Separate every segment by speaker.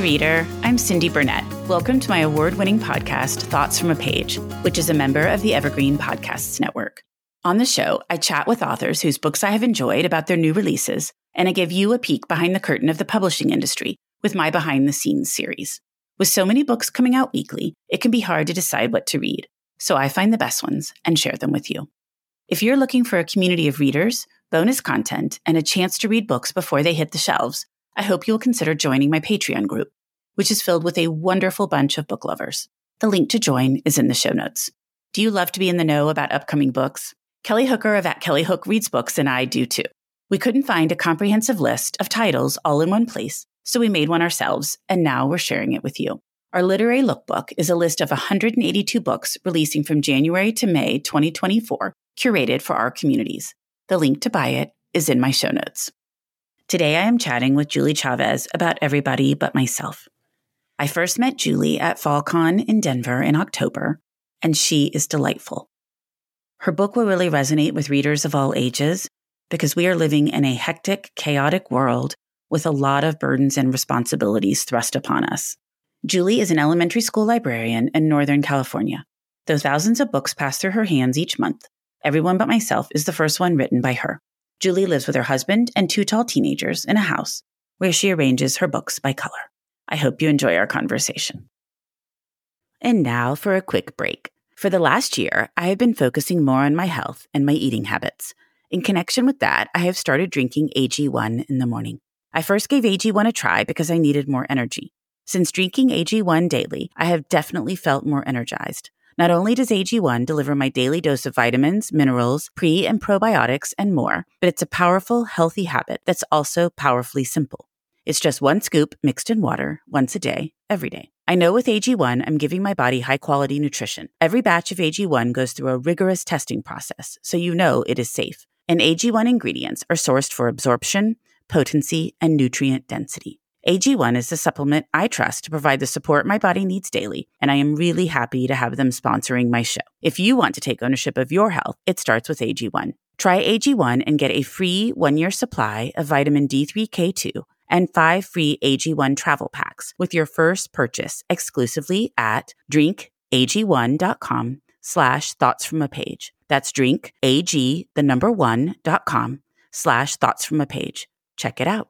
Speaker 1: reader. I'm Cindy Burnett. Welcome to my award winning podcast, Thoughts from a Page, which is a member of the Evergreen Podcasts Network. On the show, I chat with authors whose books I have enjoyed about their new releases, and I give you a peek behind the curtain of the publishing industry with my behind the scenes series. With so many books coming out weekly, it can be hard to decide what to read, so I find the best ones and share them with you. If you're looking for a community of readers, bonus content, and a chance to read books before they hit the shelves, I hope you'll consider joining my Patreon group, which is filled with a wonderful bunch of book lovers. The link to join is in the show notes. Do you love to be in the know about upcoming books? Kelly Hooker of At Kelly Hook Reads Books and I do too. We couldn't find a comprehensive list of titles all in one place, so we made one ourselves, and now we're sharing it with you. Our literary lookbook is a list of 182 books releasing from January to May 2024, curated for our communities. The link to buy it is in my show notes. Today I am chatting with Julie Chavez about everybody but myself. I first met Julie at FallCon in Denver in October, and she is delightful. Her book will really resonate with readers of all ages because we are living in a hectic, chaotic world with a lot of burdens and responsibilities thrust upon us. Julie is an elementary school librarian in Northern California. Though thousands of books pass through her hands each month, Everyone But Myself is the first one written by her. Julie lives with her husband and two tall teenagers in a house where she arranges her books by color. I hope you enjoy our conversation. And now for a quick break. For the last year, I have been focusing more on my health and my eating habits. In connection with that, I have started drinking AG1 in the morning. I first gave AG1 a try because I needed more energy. Since drinking AG1 daily, I have definitely felt more energized. Not only does AG1 deliver my daily dose of vitamins, minerals, pre and probiotics, and more, but it's a powerful, healthy habit that's also powerfully simple. It's just one scoop mixed in water once a day, every day. I know with AG1, I'm giving my body high quality nutrition. Every batch of AG1 goes through a rigorous testing process, so you know it is safe. And AG1 ingredients are sourced for absorption, potency, and nutrient density. AG1 is the supplement I trust to provide the support my body needs daily, and I am really happy to have them sponsoring my show. If you want to take ownership of your health, it starts with AG1. Try AG1 and get a free one year supply of vitamin D3K2 and five free AG1 travel packs with your first purchase exclusively at drinkag1.com slash thoughts from a page. That's drinkag, the number one, dot com slash thoughts from a page. Check it out.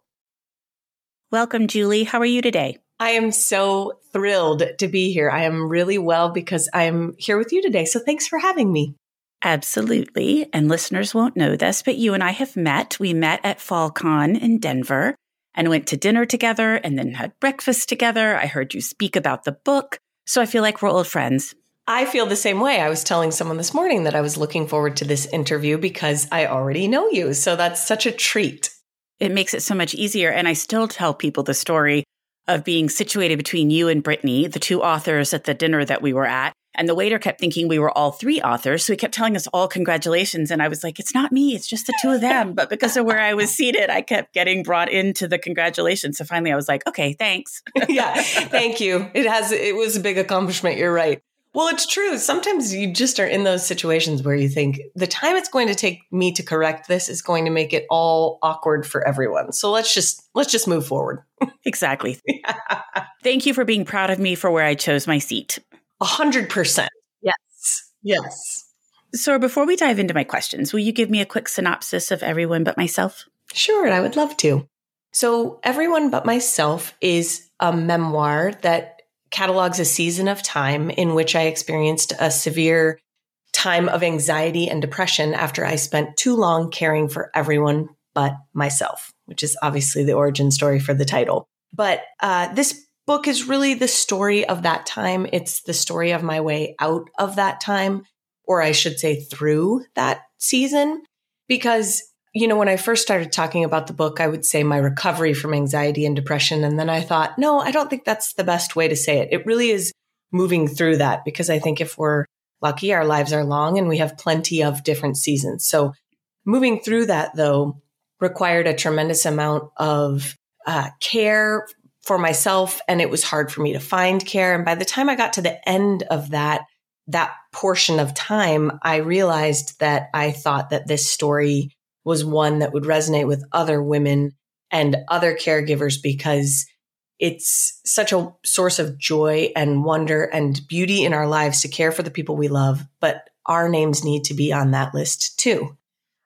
Speaker 1: Welcome, Julie. How are you today?
Speaker 2: I am so thrilled to be here. I am really well because I'm here with you today. So thanks for having me.
Speaker 1: Absolutely. And listeners won't know this, but you and I have met. We met at FallCon in Denver and went to dinner together and then had breakfast together. I heard you speak about the book. So I feel like we're old friends.
Speaker 2: I feel the same way. I was telling someone this morning that I was looking forward to this interview because I already know you. So that's such a treat
Speaker 1: it makes it so much easier. And I still tell people the story of being situated between you and Brittany, the two authors at the dinner that we were at. And the waiter kept thinking we were all three authors. So he kept telling us all congratulations. And I was like, it's not me, it's just the two of them. But because of where I was seated, I kept getting brought into the congratulations. So finally I was like, okay, thanks.
Speaker 2: yeah, thank you. It has, it was a big accomplishment. You're right. Well, it's true. Sometimes you just are in those situations where you think the time it's going to take me to correct this is going to make it all awkward for everyone. So let's just let's just move forward.
Speaker 1: exactly. Thank you for being proud of me for where I chose my seat.
Speaker 2: A hundred percent. Yes. Yes.
Speaker 1: So before we dive into my questions, will you give me a quick synopsis of everyone but myself?
Speaker 2: Sure, I would love to. So, Everyone But Myself is a memoir that catalogs a season of time in which I experienced a severe time of anxiety and depression after I spent too long caring for everyone but myself, which is obviously the origin story for the title. But uh, this book is really the story of that time. It's the story of my way out of that time, or I should say, through that season, because you know, when I first started talking about the book, I would say my recovery from anxiety and depression. And then I thought, no, I don't think that's the best way to say it. It really is moving through that because I think if we're lucky, our lives are long and we have plenty of different seasons. So moving through that, though, required a tremendous amount of uh, care for myself. And it was hard for me to find care. And by the time I got to the end of that, that portion of time, I realized that I thought that this story was one that would resonate with other women and other caregivers because it's such a source of joy and wonder and beauty in our lives to care for the people we love, but our names need to be on that list too.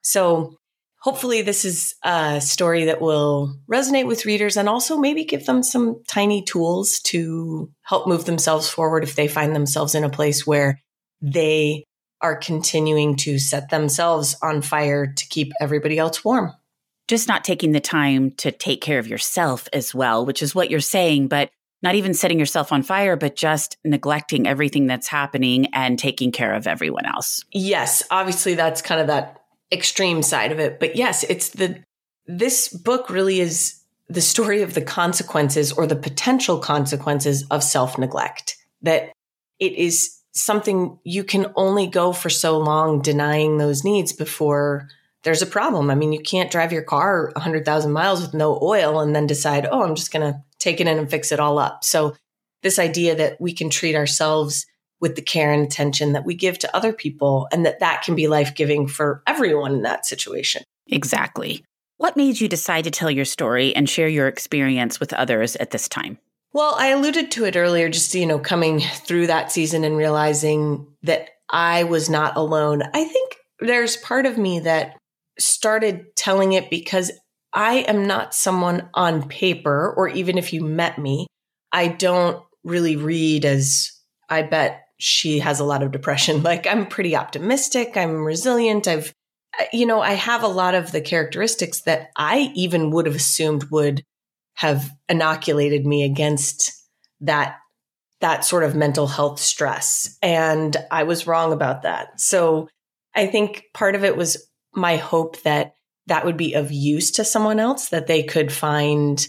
Speaker 2: So hopefully this is a story that will resonate with readers and also maybe give them some tiny tools to help move themselves forward if they find themselves in a place where they are continuing to set themselves on fire to keep everybody else warm
Speaker 1: just not taking the time to take care of yourself as well, which is what you're saying, but not even setting yourself on fire, but just neglecting everything that's happening and taking care of everyone else.
Speaker 2: Yes, obviously that's kind of that extreme side of it. But yes, it's the this book really is the story of the consequences or the potential consequences of self-neglect. That it is something you can only go for so long denying those needs before there's a problem. I mean, you can't drive your car 100,000 miles with no oil and then decide, oh, I'm just going to take it in and fix it all up. So, this idea that we can treat ourselves with the care and attention that we give to other people and that that can be life giving for everyone in that situation.
Speaker 1: Exactly. What made you decide to tell your story and share your experience with others at this time?
Speaker 2: Well, I alluded to it earlier, just, you know, coming through that season and realizing that I was not alone. I think there's part of me that started telling it because I am not someone on paper, or even if you met me, I don't really read as I bet she has a lot of depression. Like I'm pretty optimistic. I'm resilient. I've, you know, I have a lot of the characteristics that I even would have assumed would have inoculated me against that that sort of mental health stress and i was wrong about that so i think part of it was my hope that that would be of use to someone else, that they could find,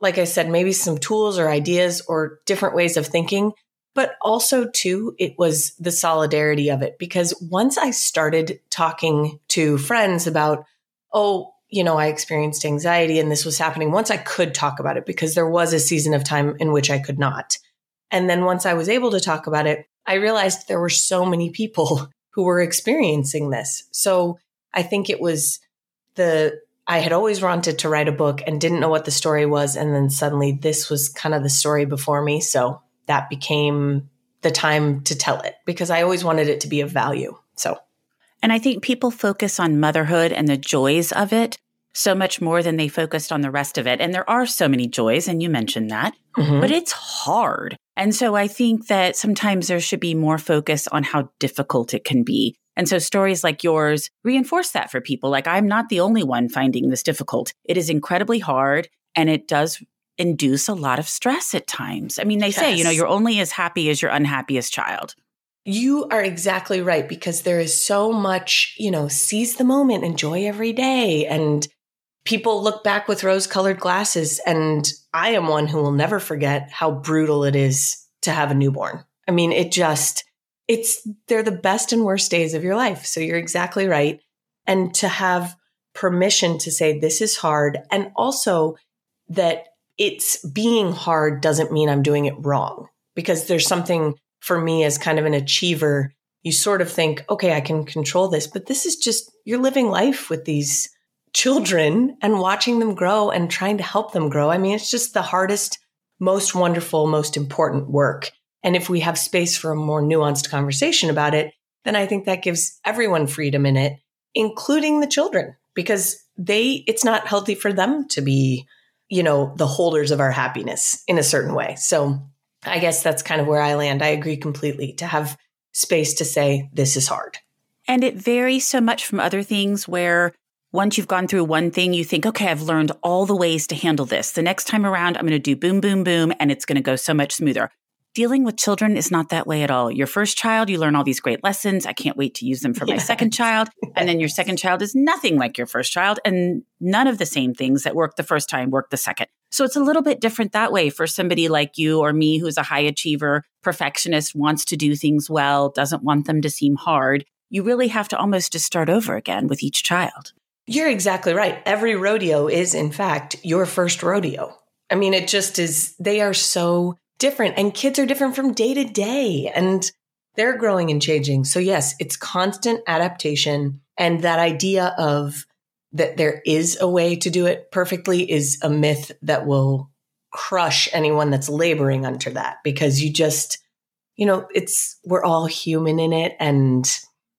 Speaker 2: like I said, maybe some tools or ideas or different ways of thinking. But also, too, it was the solidarity of it. Because once I started talking to friends about, oh, you know, I experienced anxiety and this was happening, once I could talk about it, because there was a season of time in which I could not. And then once I was able to talk about it, I realized there were so many people who were experiencing this. So I think it was the I had always wanted to write a book and didn't know what the story was. And then suddenly this was kind of the story before me. So that became the time to tell it because I always wanted it to be of value. So,
Speaker 1: and I think people focus on motherhood and the joys of it so much more than they focused on the rest of it. And there are so many joys, and you mentioned that, mm-hmm. but it's hard. And so I think that sometimes there should be more focus on how difficult it can be. And so stories like yours reinforce that for people. Like, I'm not the only one finding this difficult. It is incredibly hard and it does induce a lot of stress at times. I mean, they yes. say, you know, you're only as happy as your unhappiest child.
Speaker 2: You are exactly right because there is so much, you know, seize the moment, enjoy every day. And people look back with rose colored glasses. And I am one who will never forget how brutal it is to have a newborn. I mean, it just, it's they're the best and worst days of your life. So you're exactly right. And to have permission to say this is hard and also that it's being hard doesn't mean I'm doing it wrong because there's something for me as kind of an achiever. You sort of think, okay, I can control this, but this is just, you're living life with these children and watching them grow and trying to help them grow. I mean, it's just the hardest, most wonderful, most important work. And if we have space for a more nuanced conversation about it, then I think that gives everyone freedom in it, including the children, because they, it's not healthy for them to be, you know, the holders of our happiness in a certain way. So I guess that's kind of where I land. I agree completely to have space to say, this is hard.
Speaker 1: And it varies so much from other things where once you've gone through one thing, you think, okay, I've learned all the ways to handle this. The next time around, I'm going to do boom, boom, boom, and it's going to go so much smoother dealing with children is not that way at all. Your first child, you learn all these great lessons. I can't wait to use them for my second child. And then your second child is nothing like your first child. And none of the same things that work the first time work the second. So it's a little bit different that way for somebody like you or me who's a high achiever, perfectionist, wants to do things well, doesn't want them to seem hard. You really have to almost just start over again with each child.
Speaker 2: You're exactly right. Every rodeo is, in fact, your first rodeo. I mean, it just is, they are so different and kids are different from day to day and they're growing and changing. So yes, it's constant adaptation. And that idea of that there is a way to do it perfectly is a myth that will crush anyone that's laboring under that because you just, you know, it's, we're all human in it. And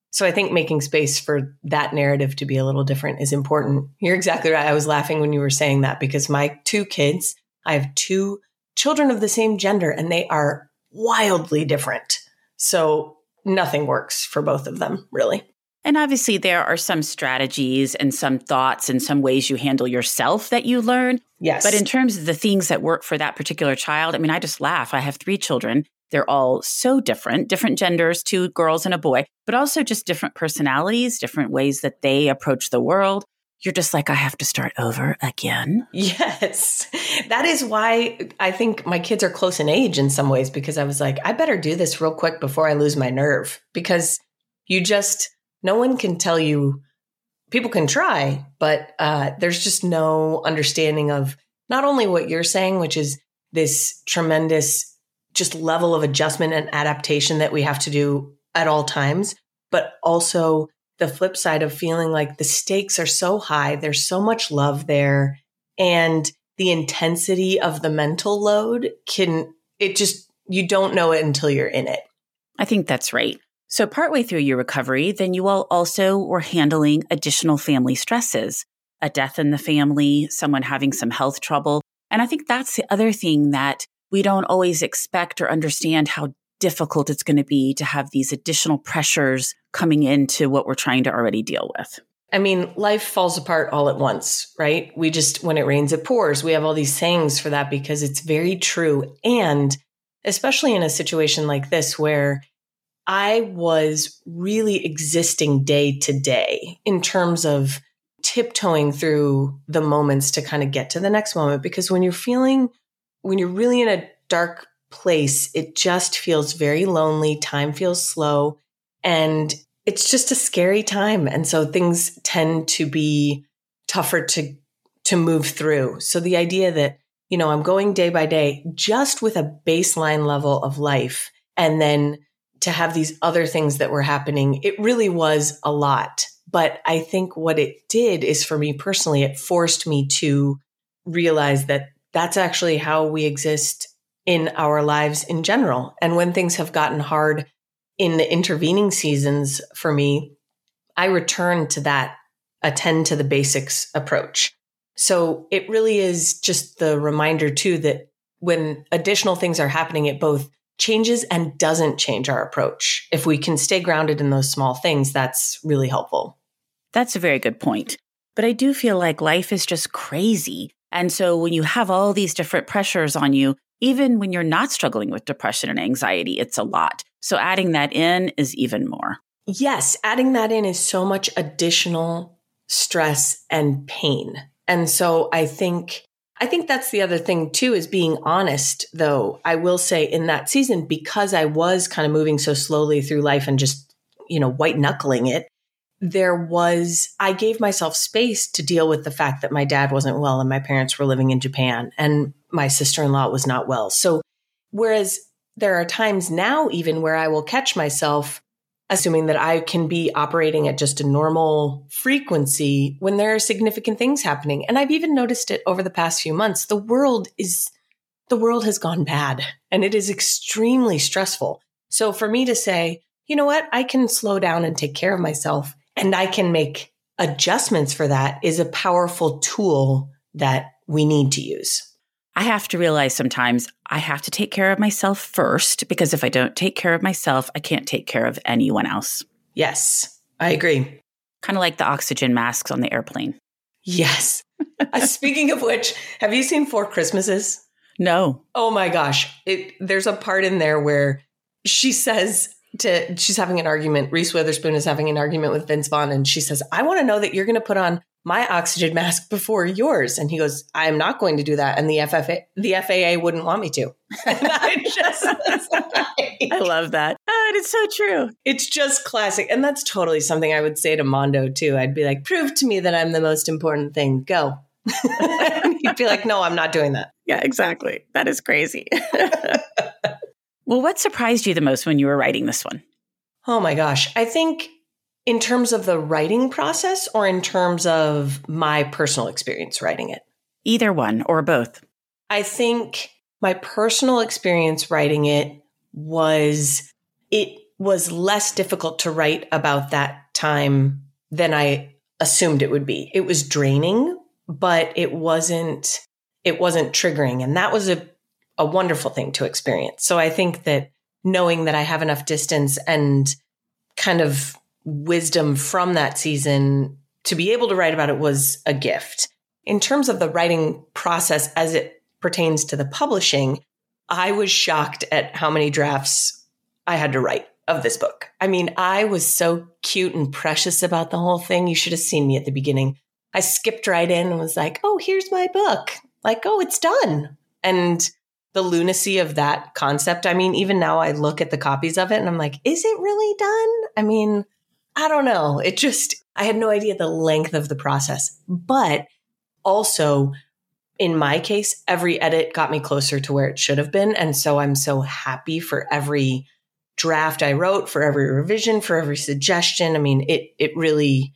Speaker 2: so I think making space for that narrative to be a little different is important. You're exactly right. I was laughing when you were saying that because my two kids, I have two children of the same gender and they are wildly different. So nothing works for both of them, really.
Speaker 1: And obviously, there are some strategies and some thoughts and some ways you handle yourself that you learn.
Speaker 2: Yes.
Speaker 1: But in terms of the things that work for that particular child, I mean, I just laugh. I have three children. They're all so different, different genders, two girls and a boy, but also just different personalities, different ways that they approach the world. You're just like, I have to start over again.
Speaker 2: Yes. That is why I think my kids are close in age in some ways because I was like, I better do this real quick before I lose my nerve because you just, no one can tell you people can try but uh, there's just no understanding of not only what you're saying which is this tremendous just level of adjustment and adaptation that we have to do at all times but also the flip side of feeling like the stakes are so high there's so much love there and the intensity of the mental load can it just you don't know it until you're in it
Speaker 1: i think that's right so, partway through your recovery, then you all also were handling additional family stresses, a death in the family, someone having some health trouble. And I think that's the other thing that we don't always expect or understand how difficult it's going to be to have these additional pressures coming into what we're trying to already deal with.
Speaker 2: I mean, life falls apart all at once, right? We just, when it rains, it pours. We have all these sayings for that because it's very true. And especially in a situation like this where I was really existing day to day in terms of tiptoeing through the moments to kind of get to the next moment. Because when you're feeling, when you're really in a dark place, it just feels very lonely. Time feels slow and it's just a scary time. And so things tend to be tougher to, to move through. So the idea that, you know, I'm going day by day just with a baseline level of life and then to have these other things that were happening, it really was a lot. But I think what it did is for me personally, it forced me to realize that that's actually how we exist in our lives in general. And when things have gotten hard in the intervening seasons for me, I return to that attend to the basics approach. So it really is just the reminder too that when additional things are happening it both changes and doesn't change our approach. If we can stay grounded in those small things, that's really helpful.
Speaker 1: That's a very good point. But I do feel like life is just crazy. And so when you have all these different pressures on you, even when you're not struggling with depression and anxiety, it's a lot. So adding that in is even more.
Speaker 2: Yes, adding that in is so much additional stress and pain. And so I think I think that's the other thing too is being honest though. I will say in that season because I was kind of moving so slowly through life and just, you know, white knuckling it, there was I gave myself space to deal with the fact that my dad wasn't well and my parents were living in Japan and my sister-in-law was not well. So whereas there are times now even where I will catch myself assuming that I can be operating at just a normal frequency when there are significant things happening. And I've even noticed it over the past few months. The world is, the world has gone bad and it is extremely stressful. So for me to say, you know what, I can slow down and take care of myself and I can make adjustments for that is a powerful tool that we need to use.
Speaker 1: I have to realize sometimes I have to take care of myself first because if I don't take care of myself, I can't take care of anyone else.
Speaker 2: Yes, I agree.
Speaker 1: Kind of like the oxygen masks on the airplane.
Speaker 2: Yes. uh, speaking of which, have you seen Four Christmases?
Speaker 1: No.
Speaker 2: Oh my gosh. It, there's a part in there where she says, to she's having an argument. Reese Witherspoon is having an argument with Vince Vaughn, and she says, "I want to know that you're going to put on my oxygen mask before yours. And he goes, I am not going to do that. And the FFA, the FAA wouldn't want me to. I
Speaker 1: just, like, I love that. Oh, it's so true.
Speaker 2: It's just classic. And that's totally something I would say to Mondo too. I'd be like, prove to me that I'm the most important thing. Go. he'd be like, no, I'm not doing that.
Speaker 1: Yeah, exactly. That is crazy. well, what surprised you the most when you were writing this one?
Speaker 2: Oh my gosh. I think in terms of the writing process or in terms of my personal experience writing it?
Speaker 1: Either one or both.
Speaker 2: I think my personal experience writing it was it was less difficult to write about that time than I assumed it would be. It was draining, but it wasn't it wasn't triggering and that was a a wonderful thing to experience. So I think that knowing that I have enough distance and kind of wisdom from that season to be able to write about it was a gift. In terms of the writing process as it pertains to the publishing, I was shocked at how many drafts I had to write of this book. I mean, I was so cute and precious about the whole thing. You should have seen me at the beginning. I skipped right in and was like, oh, here's my book. Like, oh, it's done. And the lunacy of that concept. I mean, even now I look at the copies of it and I'm like, is it really done? I mean, I don't know. It just, I had no idea the length of the process. But also, in my case, every edit got me closer to where it should have been. And so I'm so happy for every draft I wrote, for every revision, for every suggestion. I mean, it, it really,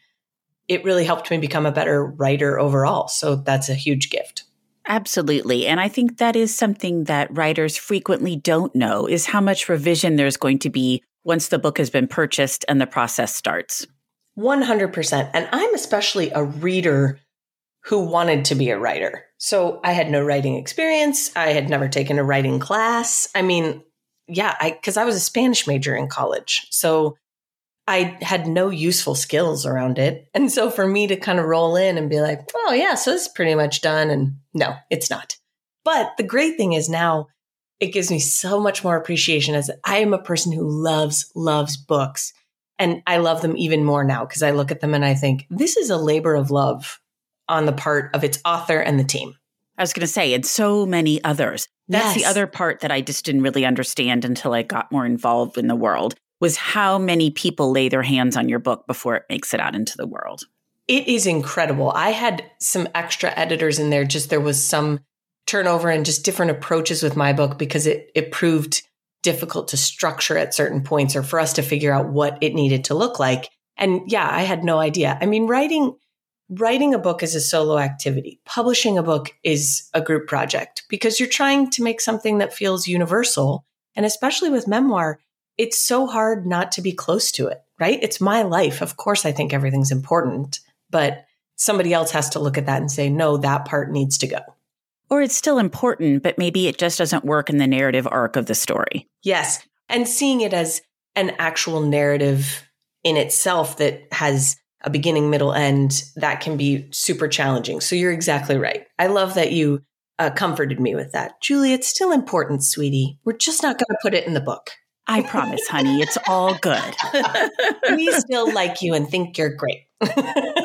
Speaker 2: it really helped me become a better writer overall. So that's a huge gift.
Speaker 1: Absolutely. And I think that is something that writers frequently don't know is how much revision there's going to be once the book has been purchased and the process starts.
Speaker 2: 100%. And I'm especially a reader who wanted to be a writer. So I had no writing experience. I had never taken a writing class. I mean, yeah, I cuz I was a Spanish major in college. So I had no useful skills around it. And so for me to kind of roll in and be like, oh, yeah, so it's pretty much done. And no, it's not. But the great thing is now it gives me so much more appreciation as I am a person who loves, loves books. And I love them even more now because I look at them and I think this is a labor of love on the part of its author and the team.
Speaker 1: I was going to say, and so many others. That's yes. the other part that I just didn't really understand until I got more involved in the world was how many people lay their hands on your book before it makes it out into the world.
Speaker 2: It is incredible. I had some extra editors in there. Just there was some turnover and just different approaches with my book because it it proved difficult to structure at certain points or for us to figure out what it needed to look like. And yeah, I had no idea. I mean, writing writing a book is a solo activity. Publishing a book is a group project because you're trying to make something that feels universal. And especially with memoir, it's so hard not to be close to it, right? It's my life. Of course, I think everything's important, but somebody else has to look at that and say, no, that part needs to go.
Speaker 1: Or it's still important, but maybe it just doesn't work in the narrative arc of the story.
Speaker 2: Yes. And seeing it as an actual narrative in itself that has a beginning, middle, end, that can be super challenging. So you're exactly right. I love that you uh, comforted me with that. Julie, it's still important, sweetie. We're just not going to put it in the book.
Speaker 1: I promise, honey, it's all good.
Speaker 2: we still like you and think you're great.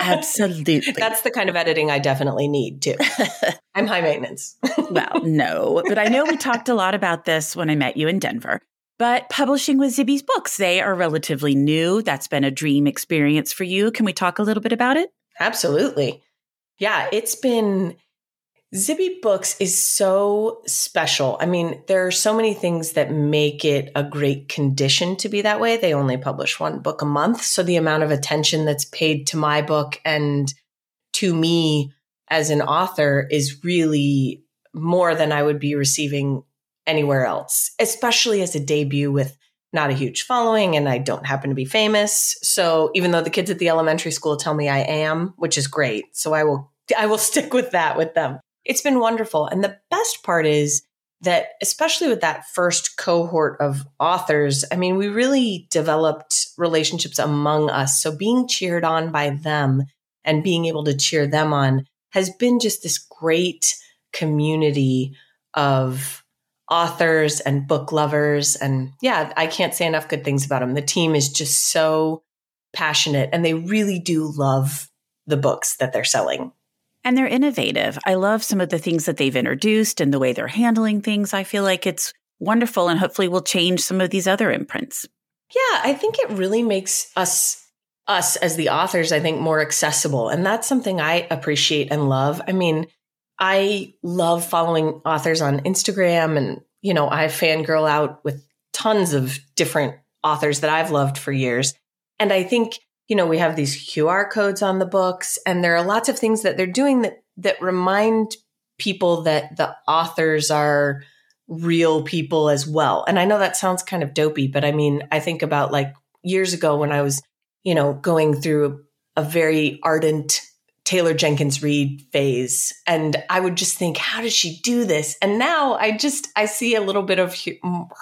Speaker 1: Absolutely.
Speaker 2: That's the kind of editing I definitely need too. I'm high maintenance.
Speaker 1: well, no, but I know we talked a lot about this when I met you in Denver. But publishing with Zibby's books, they are relatively new. That's been a dream experience for you. Can we talk a little bit about it?
Speaker 2: Absolutely. Yeah, it's been Zibby Books is so special. I mean, there are so many things that make it a great condition to be that way. They only publish one book a month. So the amount of attention that's paid to my book and to me as an author is really more than I would be receiving anywhere else, especially as a debut with not a huge following and I don't happen to be famous. So even though the kids at the elementary school tell me I am, which is great. So I will I will stick with that with them it's been wonderful. And the best part is that, especially with that first cohort of authors, I mean, we really developed relationships among us. So being cheered on by them and being able to cheer them on has been just this great community of authors and book lovers. And yeah, I can't say enough good things about them. The team is just so passionate and they really do love the books that they're selling.
Speaker 1: And they're innovative. I love some of the things that they've introduced and the way they're handling things. I feel like it's wonderful and hopefully will change some of these other imprints.
Speaker 2: Yeah, I think it really makes us us as the authors I think more accessible and that's something I appreciate and love. I mean, I love following authors on Instagram and you know, I fangirl out with tons of different authors that I've loved for years. And I think you know, we have these QR codes on the books and there are lots of things that they're doing that, that remind people that the authors are real people as well. And I know that sounds kind of dopey, but I mean, I think about like years ago when I was, you know, going through a very ardent Taylor Jenkins Reid phase. And I would just think, how does she do this? And now I just, I see a little bit of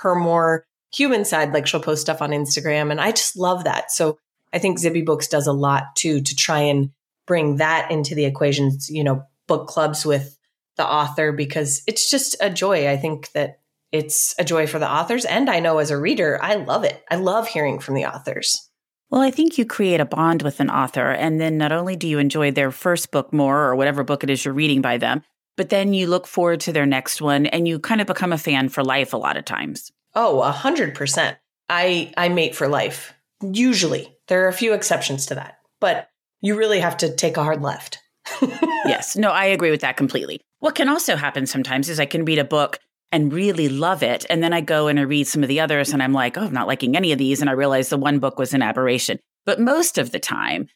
Speaker 2: her more human side. Like she'll post stuff on Instagram and I just love that. So I think Zibby Books does a lot too, to try and bring that into the equations, you know, book clubs with the author because it's just a joy. I think that it's a joy for the authors. And I know as a reader, I love it. I love hearing from the authors.
Speaker 1: Well, I think you create a bond with an author. And then not only do you enjoy their first book more or whatever book it is you're reading by them, but then you look forward to their next one and you kind of become a fan for life a lot of times.
Speaker 2: Oh, a hundred percent. I I mate for life. Usually. There are a few exceptions to that. But you really have to take a hard left.
Speaker 1: yes. No, I agree with that completely. What can also happen sometimes is I can read a book and really love it. And then I go and I read some of the others and I'm like, oh, I'm not liking any of these. And I realize the one book was an aberration. But most of the time,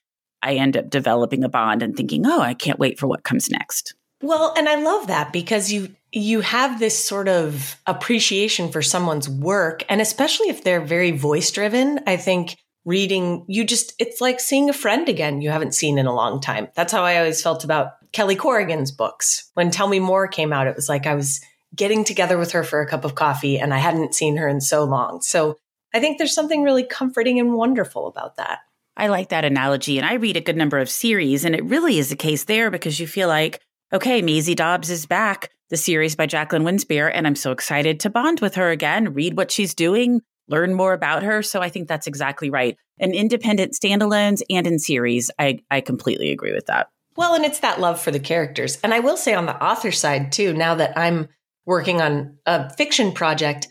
Speaker 1: I end up developing a bond and thinking, oh, I can't wait for what comes next.
Speaker 2: Well, and I love that because you you have this sort of appreciation for someone's work and especially if they're very voice driven, I think reading you just it's like seeing a friend again you haven't seen in a long time. That's how I always felt about Kelly Corrigan's books. When Tell Me More came out, it was like I was getting together with her for a cup of coffee and I hadn't seen her in so long. So I think there's something really comforting and wonderful about that.
Speaker 1: I like that analogy. And I read a good number of series, and it really is the case there because you feel like, okay, Maisie Dobbs is back, the series by Jacqueline Winspear, and I'm so excited to bond with her again, read what she's doing, learn more about her. So I think that's exactly right. And independent standalones and in series, I, I completely agree with that.
Speaker 2: Well, and it's that love for the characters. And I will say on the author side too, now that I'm working on a fiction project,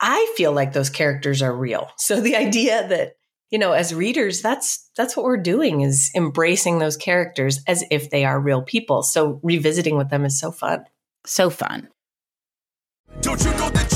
Speaker 2: I feel like those characters are real. So the idea that, you know, as readers, that's that's what we're doing is embracing those characters as if they are real people. So revisiting with them is so fun.
Speaker 1: So fun. Don't you know that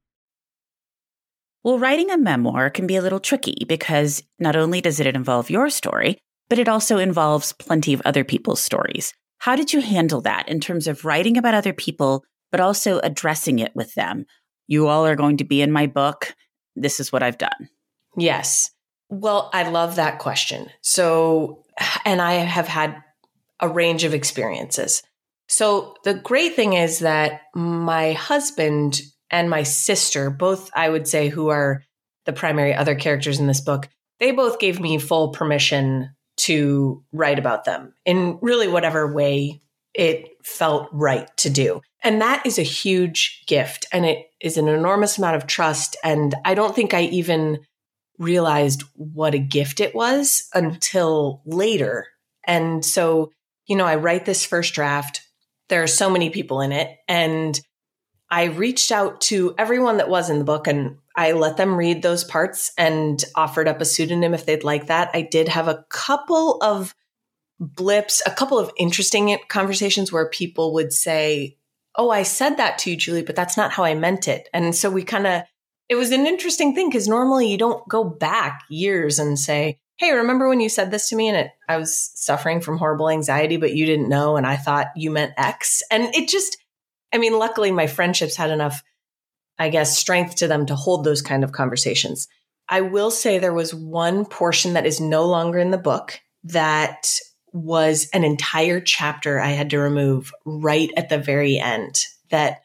Speaker 1: Well, writing a memoir can be a little tricky because not only does it involve your story, but it also involves plenty of other people's stories. How did you handle that in terms of writing about other people, but also addressing it with them? You all are going to be in my book. This is what I've done.
Speaker 2: Yes. Well, I love that question. So, and I have had a range of experiences. So, the great thing is that my husband and my sister, both I would say who are the primary other characters in this book, they both gave me full permission to write about them in really whatever way it felt right to do. And that is a huge gift and it is an enormous amount of trust. And I don't think I even realized what a gift it was until later. And so, you know, I write this first draft. There are so many people in it. And I reached out to everyone that was in the book and I let them read those parts and offered up a pseudonym if they'd like that. I did have a couple of blips, a couple of interesting conversations where people would say, Oh, I said that to you, Julie, but that's not how I meant it. And so we kind of, it was an interesting thing because normally you don't go back years and say, Hey, remember when you said this to me and it, I was suffering from horrible anxiety, but you didn't know. And I thought you meant X. And it just, I mean, luckily my friendships had enough, I guess, strength to them to hold those kind of conversations. I will say there was one portion that is no longer in the book that was an entire chapter I had to remove right at the very end. That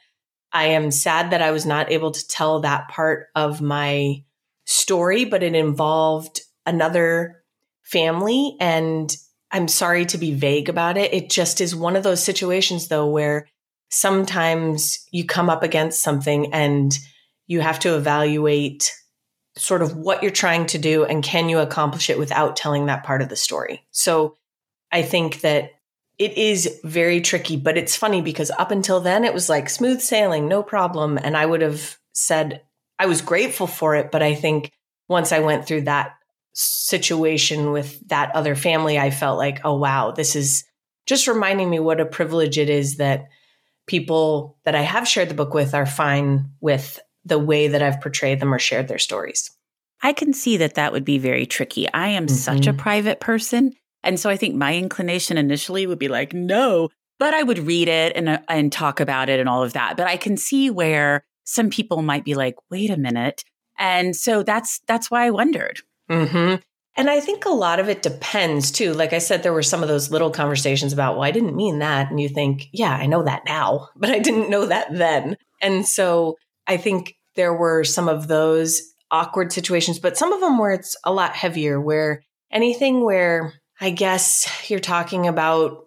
Speaker 2: I am sad that I was not able to tell that part of my story, but it involved another family. And I'm sorry to be vague about it. It just is one of those situations, though, where sometimes you come up against something and you have to evaluate sort of what you're trying to do and can you accomplish it without telling that part of the story. So I think that it is very tricky, but it's funny because up until then it was like smooth sailing, no problem. And I would have said I was grateful for it, but I think once I went through that situation with that other family, I felt like, oh, wow, this is just reminding me what a privilege it is that people that I have shared the book with are fine with the way that I've portrayed them or shared their stories.
Speaker 1: I can see that that would be very tricky. I am mm-hmm. such a mm-hmm. private person. And so I think my inclination initially would be like, no, but I would read it and, uh, and talk about it and all of that. But I can see where some people might be like, wait a minute. And so that's, that's why I wondered.
Speaker 2: Mm-hmm. And I think a lot of it depends too. Like I said, there were some of those little conversations about, well, I didn't mean that. And you think, yeah, I know that now, but I didn't know that then. And so I think there were some of those awkward situations, but some of them where it's a lot heavier, where anything where I guess you're talking about,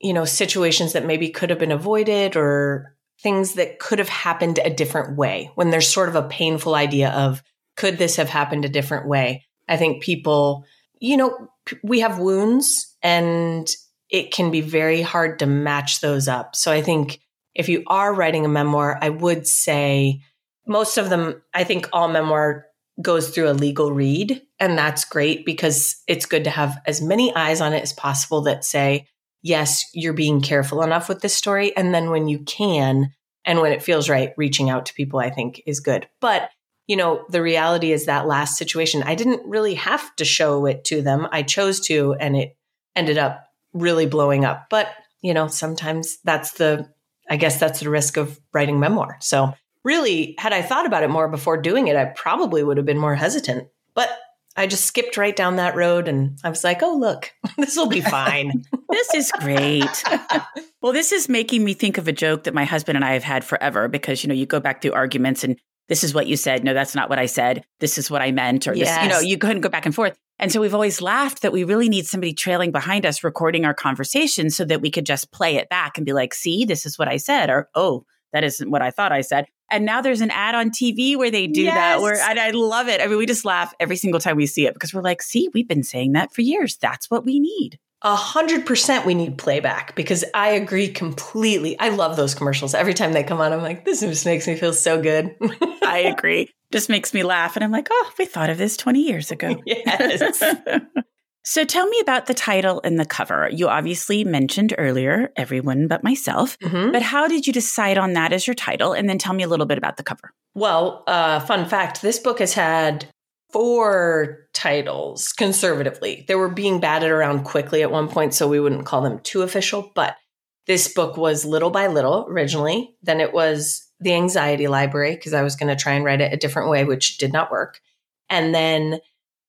Speaker 2: you know, situations that maybe could have been avoided or things that could have happened a different way when there's sort of a painful idea of, could this have happened a different way? I think people, you know, we have wounds and it can be very hard to match those up. So I think if you are writing a memoir, I would say most of them, I think all memoir goes through a legal read. And that's great because it's good to have as many eyes on it as possible that say, yes, you're being careful enough with this story. And then when you can, and when it feels right, reaching out to people, I think is good. But you know, the reality is that last situation, I didn't really have to show it to them. I chose to, and it ended up really blowing up. But, you know, sometimes that's the, I guess that's the risk of writing memoir. So, really, had I thought about it more before doing it, I probably would have been more hesitant. But I just skipped right down that road and I was like, oh, look, this will be fine.
Speaker 1: this is great. well, this is making me think of a joke that my husband and I have had forever because, you know, you go back through arguments and this is what you said. No, that's not what I said. This is what I meant. Or yes. this, you know, you couldn't go back and forth. And so we've always laughed that we really need somebody trailing behind us recording our conversation so that we could just play it back and be like, see, this is what I said. Or, oh, that isn't what I thought I said. And now there's an ad on TV where they do yes. that, where and I love it. I mean, we just laugh every single time we see it because we're like, see, we've been saying that for years. That's what we need.
Speaker 2: A hundred percent we need playback because I agree completely. I love those commercials. Every time they come on, I'm like, this just makes me feel so good.
Speaker 1: I agree. Just makes me laugh. And I'm like, oh, we thought of this 20 years ago.
Speaker 2: Yes.
Speaker 1: so tell me about the title and the cover. You obviously mentioned earlier, everyone but myself. Mm-hmm. But how did you decide on that as your title? And then tell me a little bit about the cover.
Speaker 2: Well, uh, fun fact this book has had four titles conservatively. They were being batted around quickly at one point, so we wouldn't call them too official. But this book was Little by Little originally. Then it was The Anxiety Library, because I was going to try and write it a different way, which did not work. And then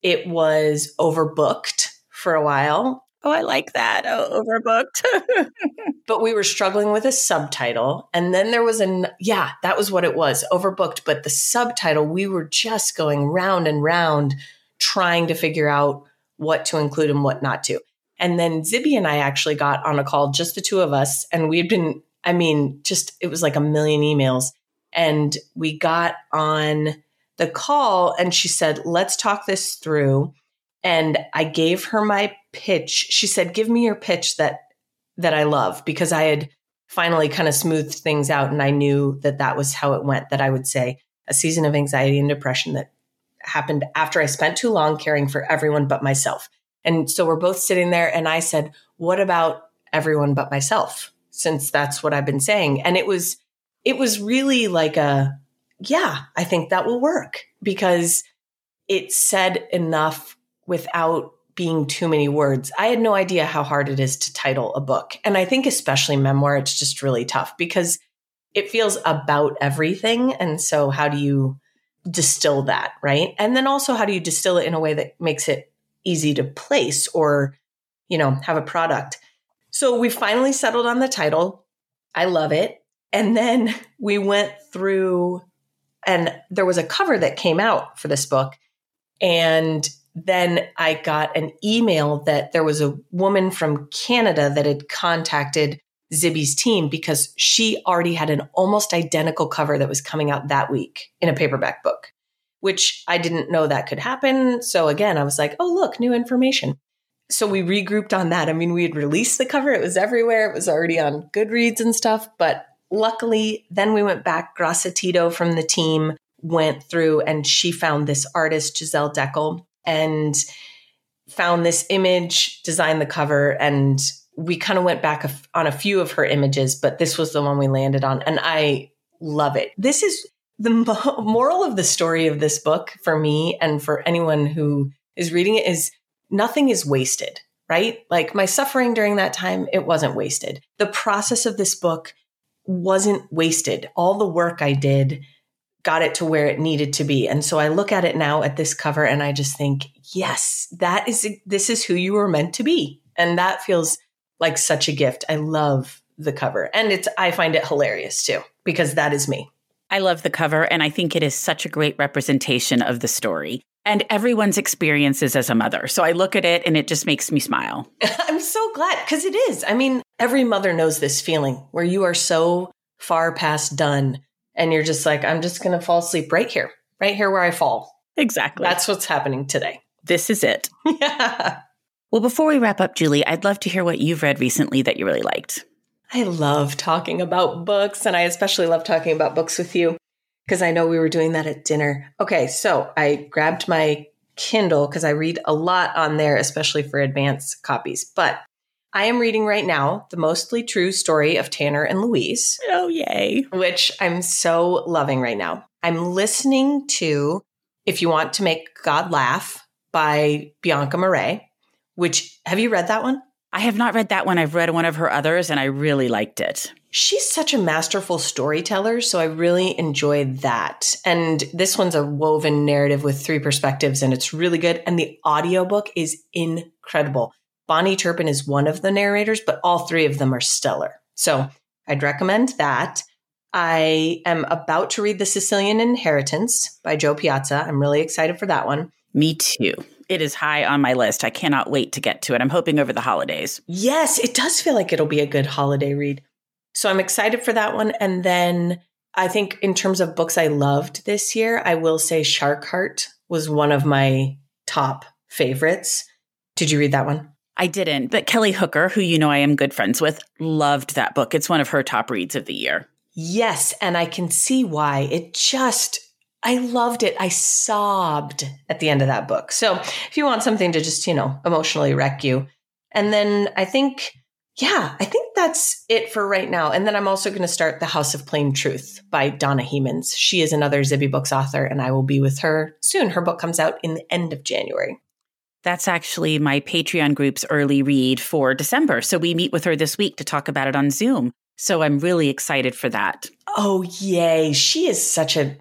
Speaker 2: it was Overbooked for a while.
Speaker 1: Oh, I like that. Oh, overbooked.
Speaker 2: but we were struggling with a subtitle. And then there was an, yeah, that was what it was overbooked. But the subtitle, we were just going round and round trying to figure out what to include and what not to. And then Zibby and I actually got on a call, just the two of us. And we had been, I mean, just, it was like a million emails. And we got on the call and she said, let's talk this through and I gave her my pitch. She said, "Give me your pitch that that I love," because I had finally kind of smoothed things out, and I knew that that was how it went. That I would say a season of anxiety and depression that happened after I spent too long caring for everyone but myself. And so we're both sitting there, and I said, "What about everyone but myself?" Since that's what I've been saying, and it was it was really like a yeah, I think that will work because it said enough without being too many words. I had no idea how hard it is to title a book. And I think, especially memoir, it's just really tough because it feels about everything. And so, how do you distill that? Right. And then also, how do you distill it in a way that makes it easy to place or, you know, have a product? So, we finally settled on the title. I love it. And then we went through, and there was a cover that came out for this book. And then I got an email that there was a woman from Canada that had contacted Zibby's team because she already had an almost identical cover that was coming out that week in a paperback book, which I didn't know that could happen. So again, I was like, oh, look, new information. So we regrouped on that. I mean, we had released the cover, it was everywhere, it was already on Goodreads and stuff. But luckily, then we went back. Gracetito from the team went through and she found this artist, Giselle Deckel, and found this image, designed the cover, and we kind of went back on a few of her images, but this was the one we landed on. And I love it. This is the moral of the story of this book for me and for anyone who is reading it is nothing is wasted, right? Like my suffering during that time, it wasn't wasted. The process of this book wasn't wasted. All the work I did got it to where it needed to be. And so I look at it now at this cover and I just think, yes, that is, this is who you were meant to be. And that feels like such a gift. I love the cover and it's, I find it hilarious too, because that is me.
Speaker 1: I love the cover and I think it is such a great representation of the story and everyone's experiences as a mother. So I look at it and it just makes me smile.
Speaker 2: I'm so glad because it is. I mean, every mother knows this feeling where you are so far past done and you're just like, I'm just going to fall asleep right here, right here where I fall.
Speaker 1: Exactly.
Speaker 2: That's what's happening today.
Speaker 1: This is it.
Speaker 2: yeah.
Speaker 1: Well, before we wrap up, Julie, I'd love to hear what you've read recently that you really liked.
Speaker 2: I love talking about books, and I especially love talking about books with you because I know we were doing that at dinner. Okay, so I grabbed my Kindle because I read a lot on there, especially for advanced copies. But I am reading right now the mostly true story of Tanner and Louise.
Speaker 1: Oh, yay.
Speaker 2: Which I'm so loving right now. I'm listening to If You Want to Make God Laugh by Bianca Marais, which have you read that one?
Speaker 1: I have not read that one. I've read one of her others and I really liked it.
Speaker 2: She's such a masterful storyteller, so I really enjoyed that. And this one's a woven narrative with three perspectives and it's really good and the audiobook is incredible. Bahni Turpin is one of the narrators, but all three of them are stellar. So I'd recommend that. I am about to read The Sicilian Inheritance by Jo Piazza. I'm really excited for that one.
Speaker 1: Me too. It is high on my list. I cannot wait to get to it. I'm hoping over the holidays.
Speaker 2: Yes, it does feel like it'll be a good holiday read. So I'm excited for that one. And then I think in terms of books I loved this year, I will say Shark Heart was one of my top favorites. Did you read that one?
Speaker 1: I didn't, but Kelly Hooker, who you know I am good friends with, loved that book. It's one of her top reads of the year.
Speaker 2: Yes, and I can see why. It just, I loved it. I sobbed at the end of that book. So if you want something to just, you know, emotionally wreck you. And then I think, yeah, I think that's it for right now. And then I'm also going to start The House of Plain Truth by Donna Hemans. She is another Zibby Books author, and I will be with her soon. Her book comes out in the end of January.
Speaker 1: That's actually my Patreon group's early read for December. So we meet with her this week to talk about it on Zoom. So I'm really excited for that.
Speaker 2: Oh, yay. She is such a,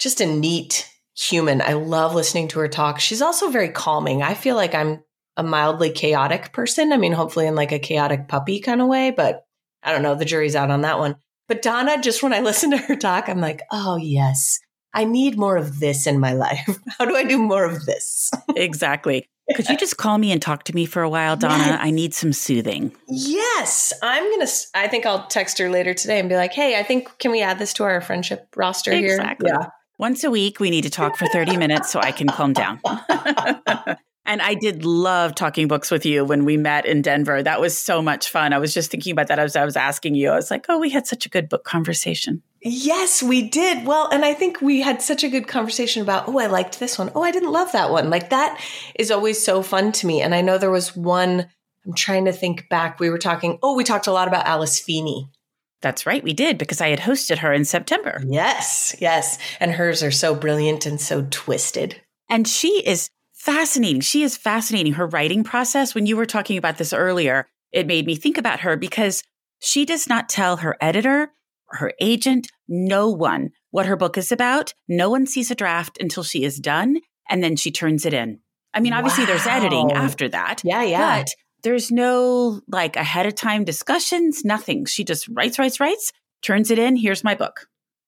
Speaker 2: just a neat human. I love listening to her talk. She's also very calming. I feel like I'm a mildly chaotic person. I mean, hopefully in like a chaotic puppy kind of way, but I don't know. The jury's out on that one. But Donna, just when I listen to her talk, I'm like, oh, yes, I need more of this in my life. How do I do more of this?
Speaker 1: exactly. Could you just call me and talk to me for a while, Donna? Yes. I need some soothing.
Speaker 2: Yes. I'm going to, I think I'll text her later today and be like, hey, I think, can we add this to our friendship roster
Speaker 1: exactly.
Speaker 2: here?
Speaker 1: Exactly. Yeah. Once a week, we need to talk for 30 minutes so I can calm down. and I did love talking books with you when we met in Denver. That was so much fun. I was just thinking about that as I was asking you. I was like, oh, we had such a good book conversation.
Speaker 2: Yes, we did. Well, and I think we had such a good conversation about, oh, I liked this one. Oh, I didn't love that one. Like that is always so fun to me. And I know there was one, I'm trying to think back. We were talking, oh, we talked a lot about Alice Feeney.
Speaker 1: That's right, we did because I had hosted her in September.
Speaker 2: Yes, yes. And hers are so brilliant and so twisted.
Speaker 1: And she is fascinating. She is fascinating. Her writing process, when you were talking about this earlier, it made me think about her because she does not tell her editor her agent, no one what her book is about. No one sees a draft until she is done and then she turns it in. I mean, obviously wow. there's editing after that.
Speaker 2: Yeah, yeah.
Speaker 1: But there's no like ahead of time discussions, nothing. She just writes, writes, writes, turns it in. Here's my book.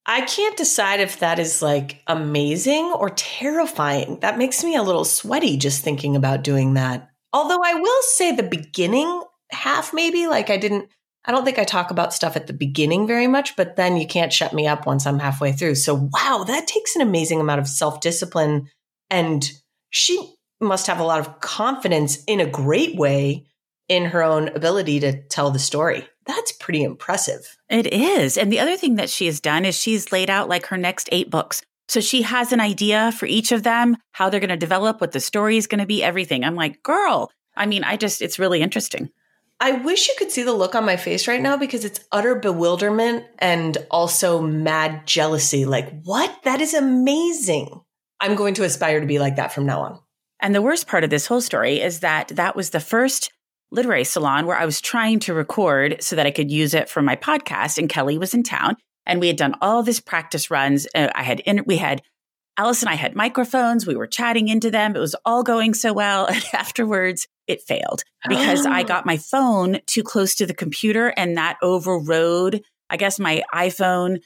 Speaker 2: I can't decide if that is like amazing or terrifying. That makes me a little sweaty just thinking about doing that. Although I will say the beginning half, maybe, like I didn't, I don't think I talk about stuff at the beginning very much, but then you can't shut me up once I'm halfway through. So, wow, that takes an amazing amount of self discipline. And she must have a lot of confidence in a great way in her own ability to tell the story. That's pretty impressive.
Speaker 1: It is. And the other thing that she has done is she's laid out like her next eight books. So she has an idea for each of them, how they're going to develop, what the story is going to be, everything. I'm like, girl, I mean, I just, it's really interesting.
Speaker 2: I wish you could see the look on my face right now because it's utter bewilderment and also mad jealousy. Like, what? That is amazing. I'm going to aspire to be like that from now on.
Speaker 1: And the worst part of this whole story is that that was the first literary salon where I was trying to record so that I could use it for my podcast. And Kelly was in town, and we had done all this practice runs. Uh, I had in, we had Alice and I had microphones. We were chatting into them. It was all going so well. And afterwards, it failed because I got my phone too close to the computer, and that overrode. I guess my iPhone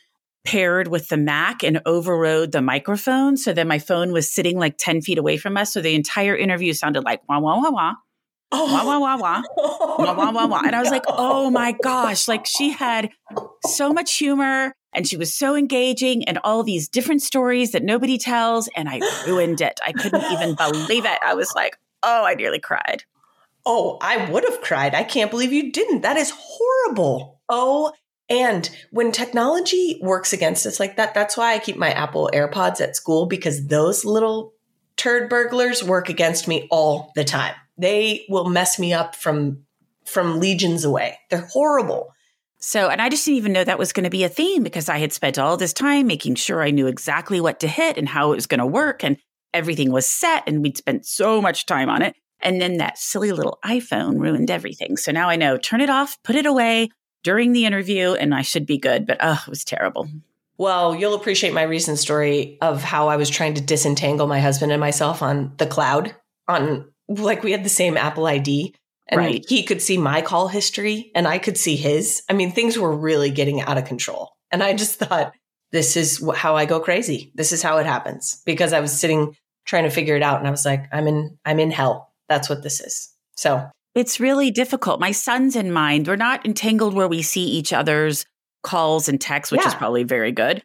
Speaker 1: paired with the Mac and overrode the microphone. So then my phone was sitting like 10 feet away from us. So the entire interview sounded like wah, wah, wah, wah. Oh. Wah, wah, wah, wah. Oh. wah, wah, wah, wah. And I was like, oh my gosh. Like she had so much humor and she was so engaging and all these different stories that nobody tells. And I ruined it. I couldn't even believe it. I was like, oh, I nearly cried.
Speaker 2: Oh, I would have cried. I can't believe you didn't. That is horrible. Oh, and when technology works against us like that, that's why I keep my Apple AirPods at school because those little turd burglars work against me all the time. They will mess me up from from legions away. They're horrible.
Speaker 1: So, and I just didn't even know that was going to be a theme because I had spent all this time making sure I knew exactly what to hit and how it was going to work and everything was set and we'd spent so much time on it. And then that silly little iPhone ruined everything. So now I know turn it off, put it away during the interview, and I should be good. But oh, it was terrible.
Speaker 2: Well, you'll appreciate my recent story of how I was trying to disentangle my husband and myself on the cloud on like we had the same Apple ID and right. he could see my call history and I could see his. I mean, things were really getting out of control. And I just thought, this is how I go crazy. This is how it happens because I was sitting trying to figure it out and I was like, I'm in, I'm in hell. That's what this is. So
Speaker 1: it's really difficult. My son's in mind. We're not entangled where we see each other's calls and texts, which yeah. is probably very good.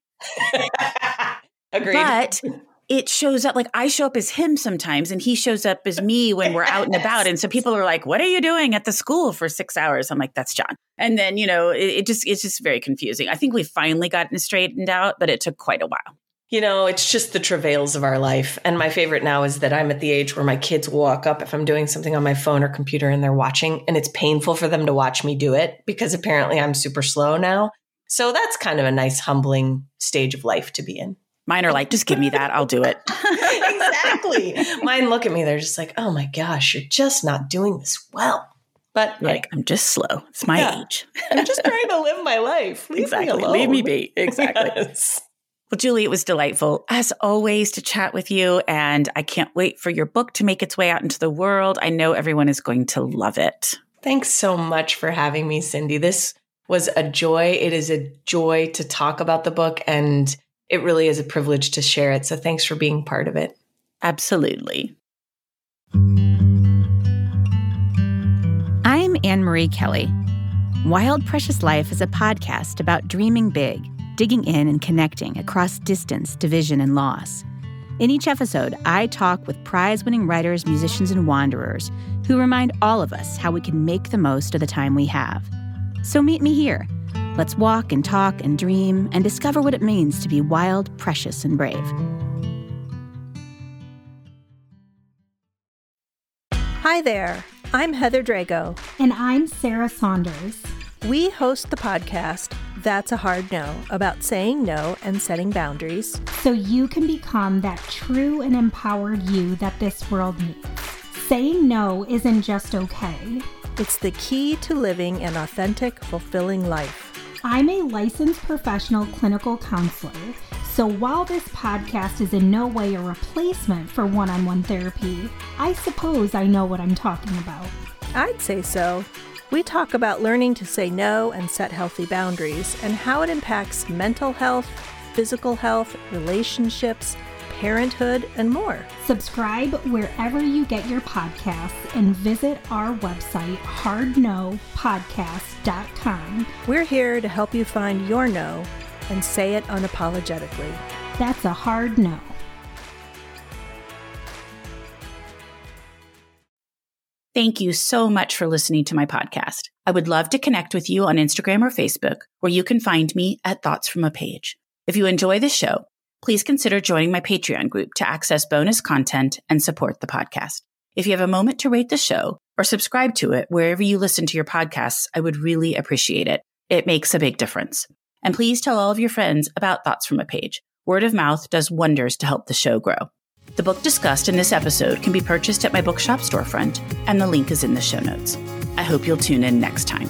Speaker 2: Agreed.
Speaker 1: But it shows up like I show up as him sometimes and he shows up as me when we're out and about. And so people are like, what are you doing at the school for six hours? I'm like, that's John. And then, you know, it, it just, it's just very confusing. I think we finally gotten straightened out, but it took quite a while.
Speaker 2: You know, it's just the travails of our life. And my favorite now is that I'm at the age where my kids walk up if I'm doing something on my phone or computer and they're watching, and it's painful for them to watch me do it because apparently I'm super slow now. So that's kind of a nice, humbling stage of life to be in.
Speaker 1: Mine are like, just give me that. I'll do it.
Speaker 2: exactly. Mine look at me. They're just like, oh my gosh, you're just not doing this well. But
Speaker 1: like, I'm just slow. It's my yeah. age.
Speaker 2: I'm just trying to live my life. Leave
Speaker 1: exactly.
Speaker 2: me alone.
Speaker 1: Leave me be. Exactly. Yes. Well, Julie, it was delightful as always to chat with you. And I can't wait for your book to make its way out into the world. I know everyone is going to love it.
Speaker 2: Thanks so much for having me, Cindy. This was a joy. It is a joy to talk about the book and it really is a privilege to share it. So thanks for being part of it.
Speaker 1: Absolutely.
Speaker 3: I'm Anne Marie Kelly. Wild Precious Life is a podcast about dreaming big, digging in and connecting across distance, division, and loss. In each episode, I talk with prize winning writers, musicians, and wanderers who remind all of us how we can make the most of the time we have. So meet me here Let's walk and talk and dream and discover what it means to be wild, precious, and brave.
Speaker 4: Hi there. I'm Heather Drago.
Speaker 5: And I'm Sarah Saunders.
Speaker 4: We host the podcast That's a Hard No about saying no and setting boundaries.
Speaker 5: So you can become that true and empowered you that this world needs. Saying no isn't just okay,
Speaker 4: it's the key to living an authentic, fulfilling life.
Speaker 5: I'm a licensed professional clinical counselor, so while this podcast is in no way a replacement for one on one therapy, I suppose I know what I'm talking about.
Speaker 4: I'd say so. We talk about learning to say no and set healthy boundaries and how it impacts mental health, physical health, relationships, parenthood, and more.
Speaker 5: Subscribe wherever you get your podcasts and visit our website, hardnopodcast.com.
Speaker 4: We're here to help you find your no and say it unapologetically.
Speaker 5: That's a hard no.
Speaker 1: Thank you so much for listening to my podcast. I would love to connect with you on Instagram or Facebook, where you can find me at Thoughts from a Page. If you enjoy the show, please consider joining my Patreon group to access bonus content and support the podcast. If you have a moment to rate the show or subscribe to it wherever you listen to your podcasts, I would really appreciate it. It makes a big difference. And please tell all of your friends about Thoughts from a Page. Word of mouth does wonders to help the show grow. The book discussed in this episode can be purchased at my bookshop storefront, and the link is in the show notes. I hope you'll tune in next time.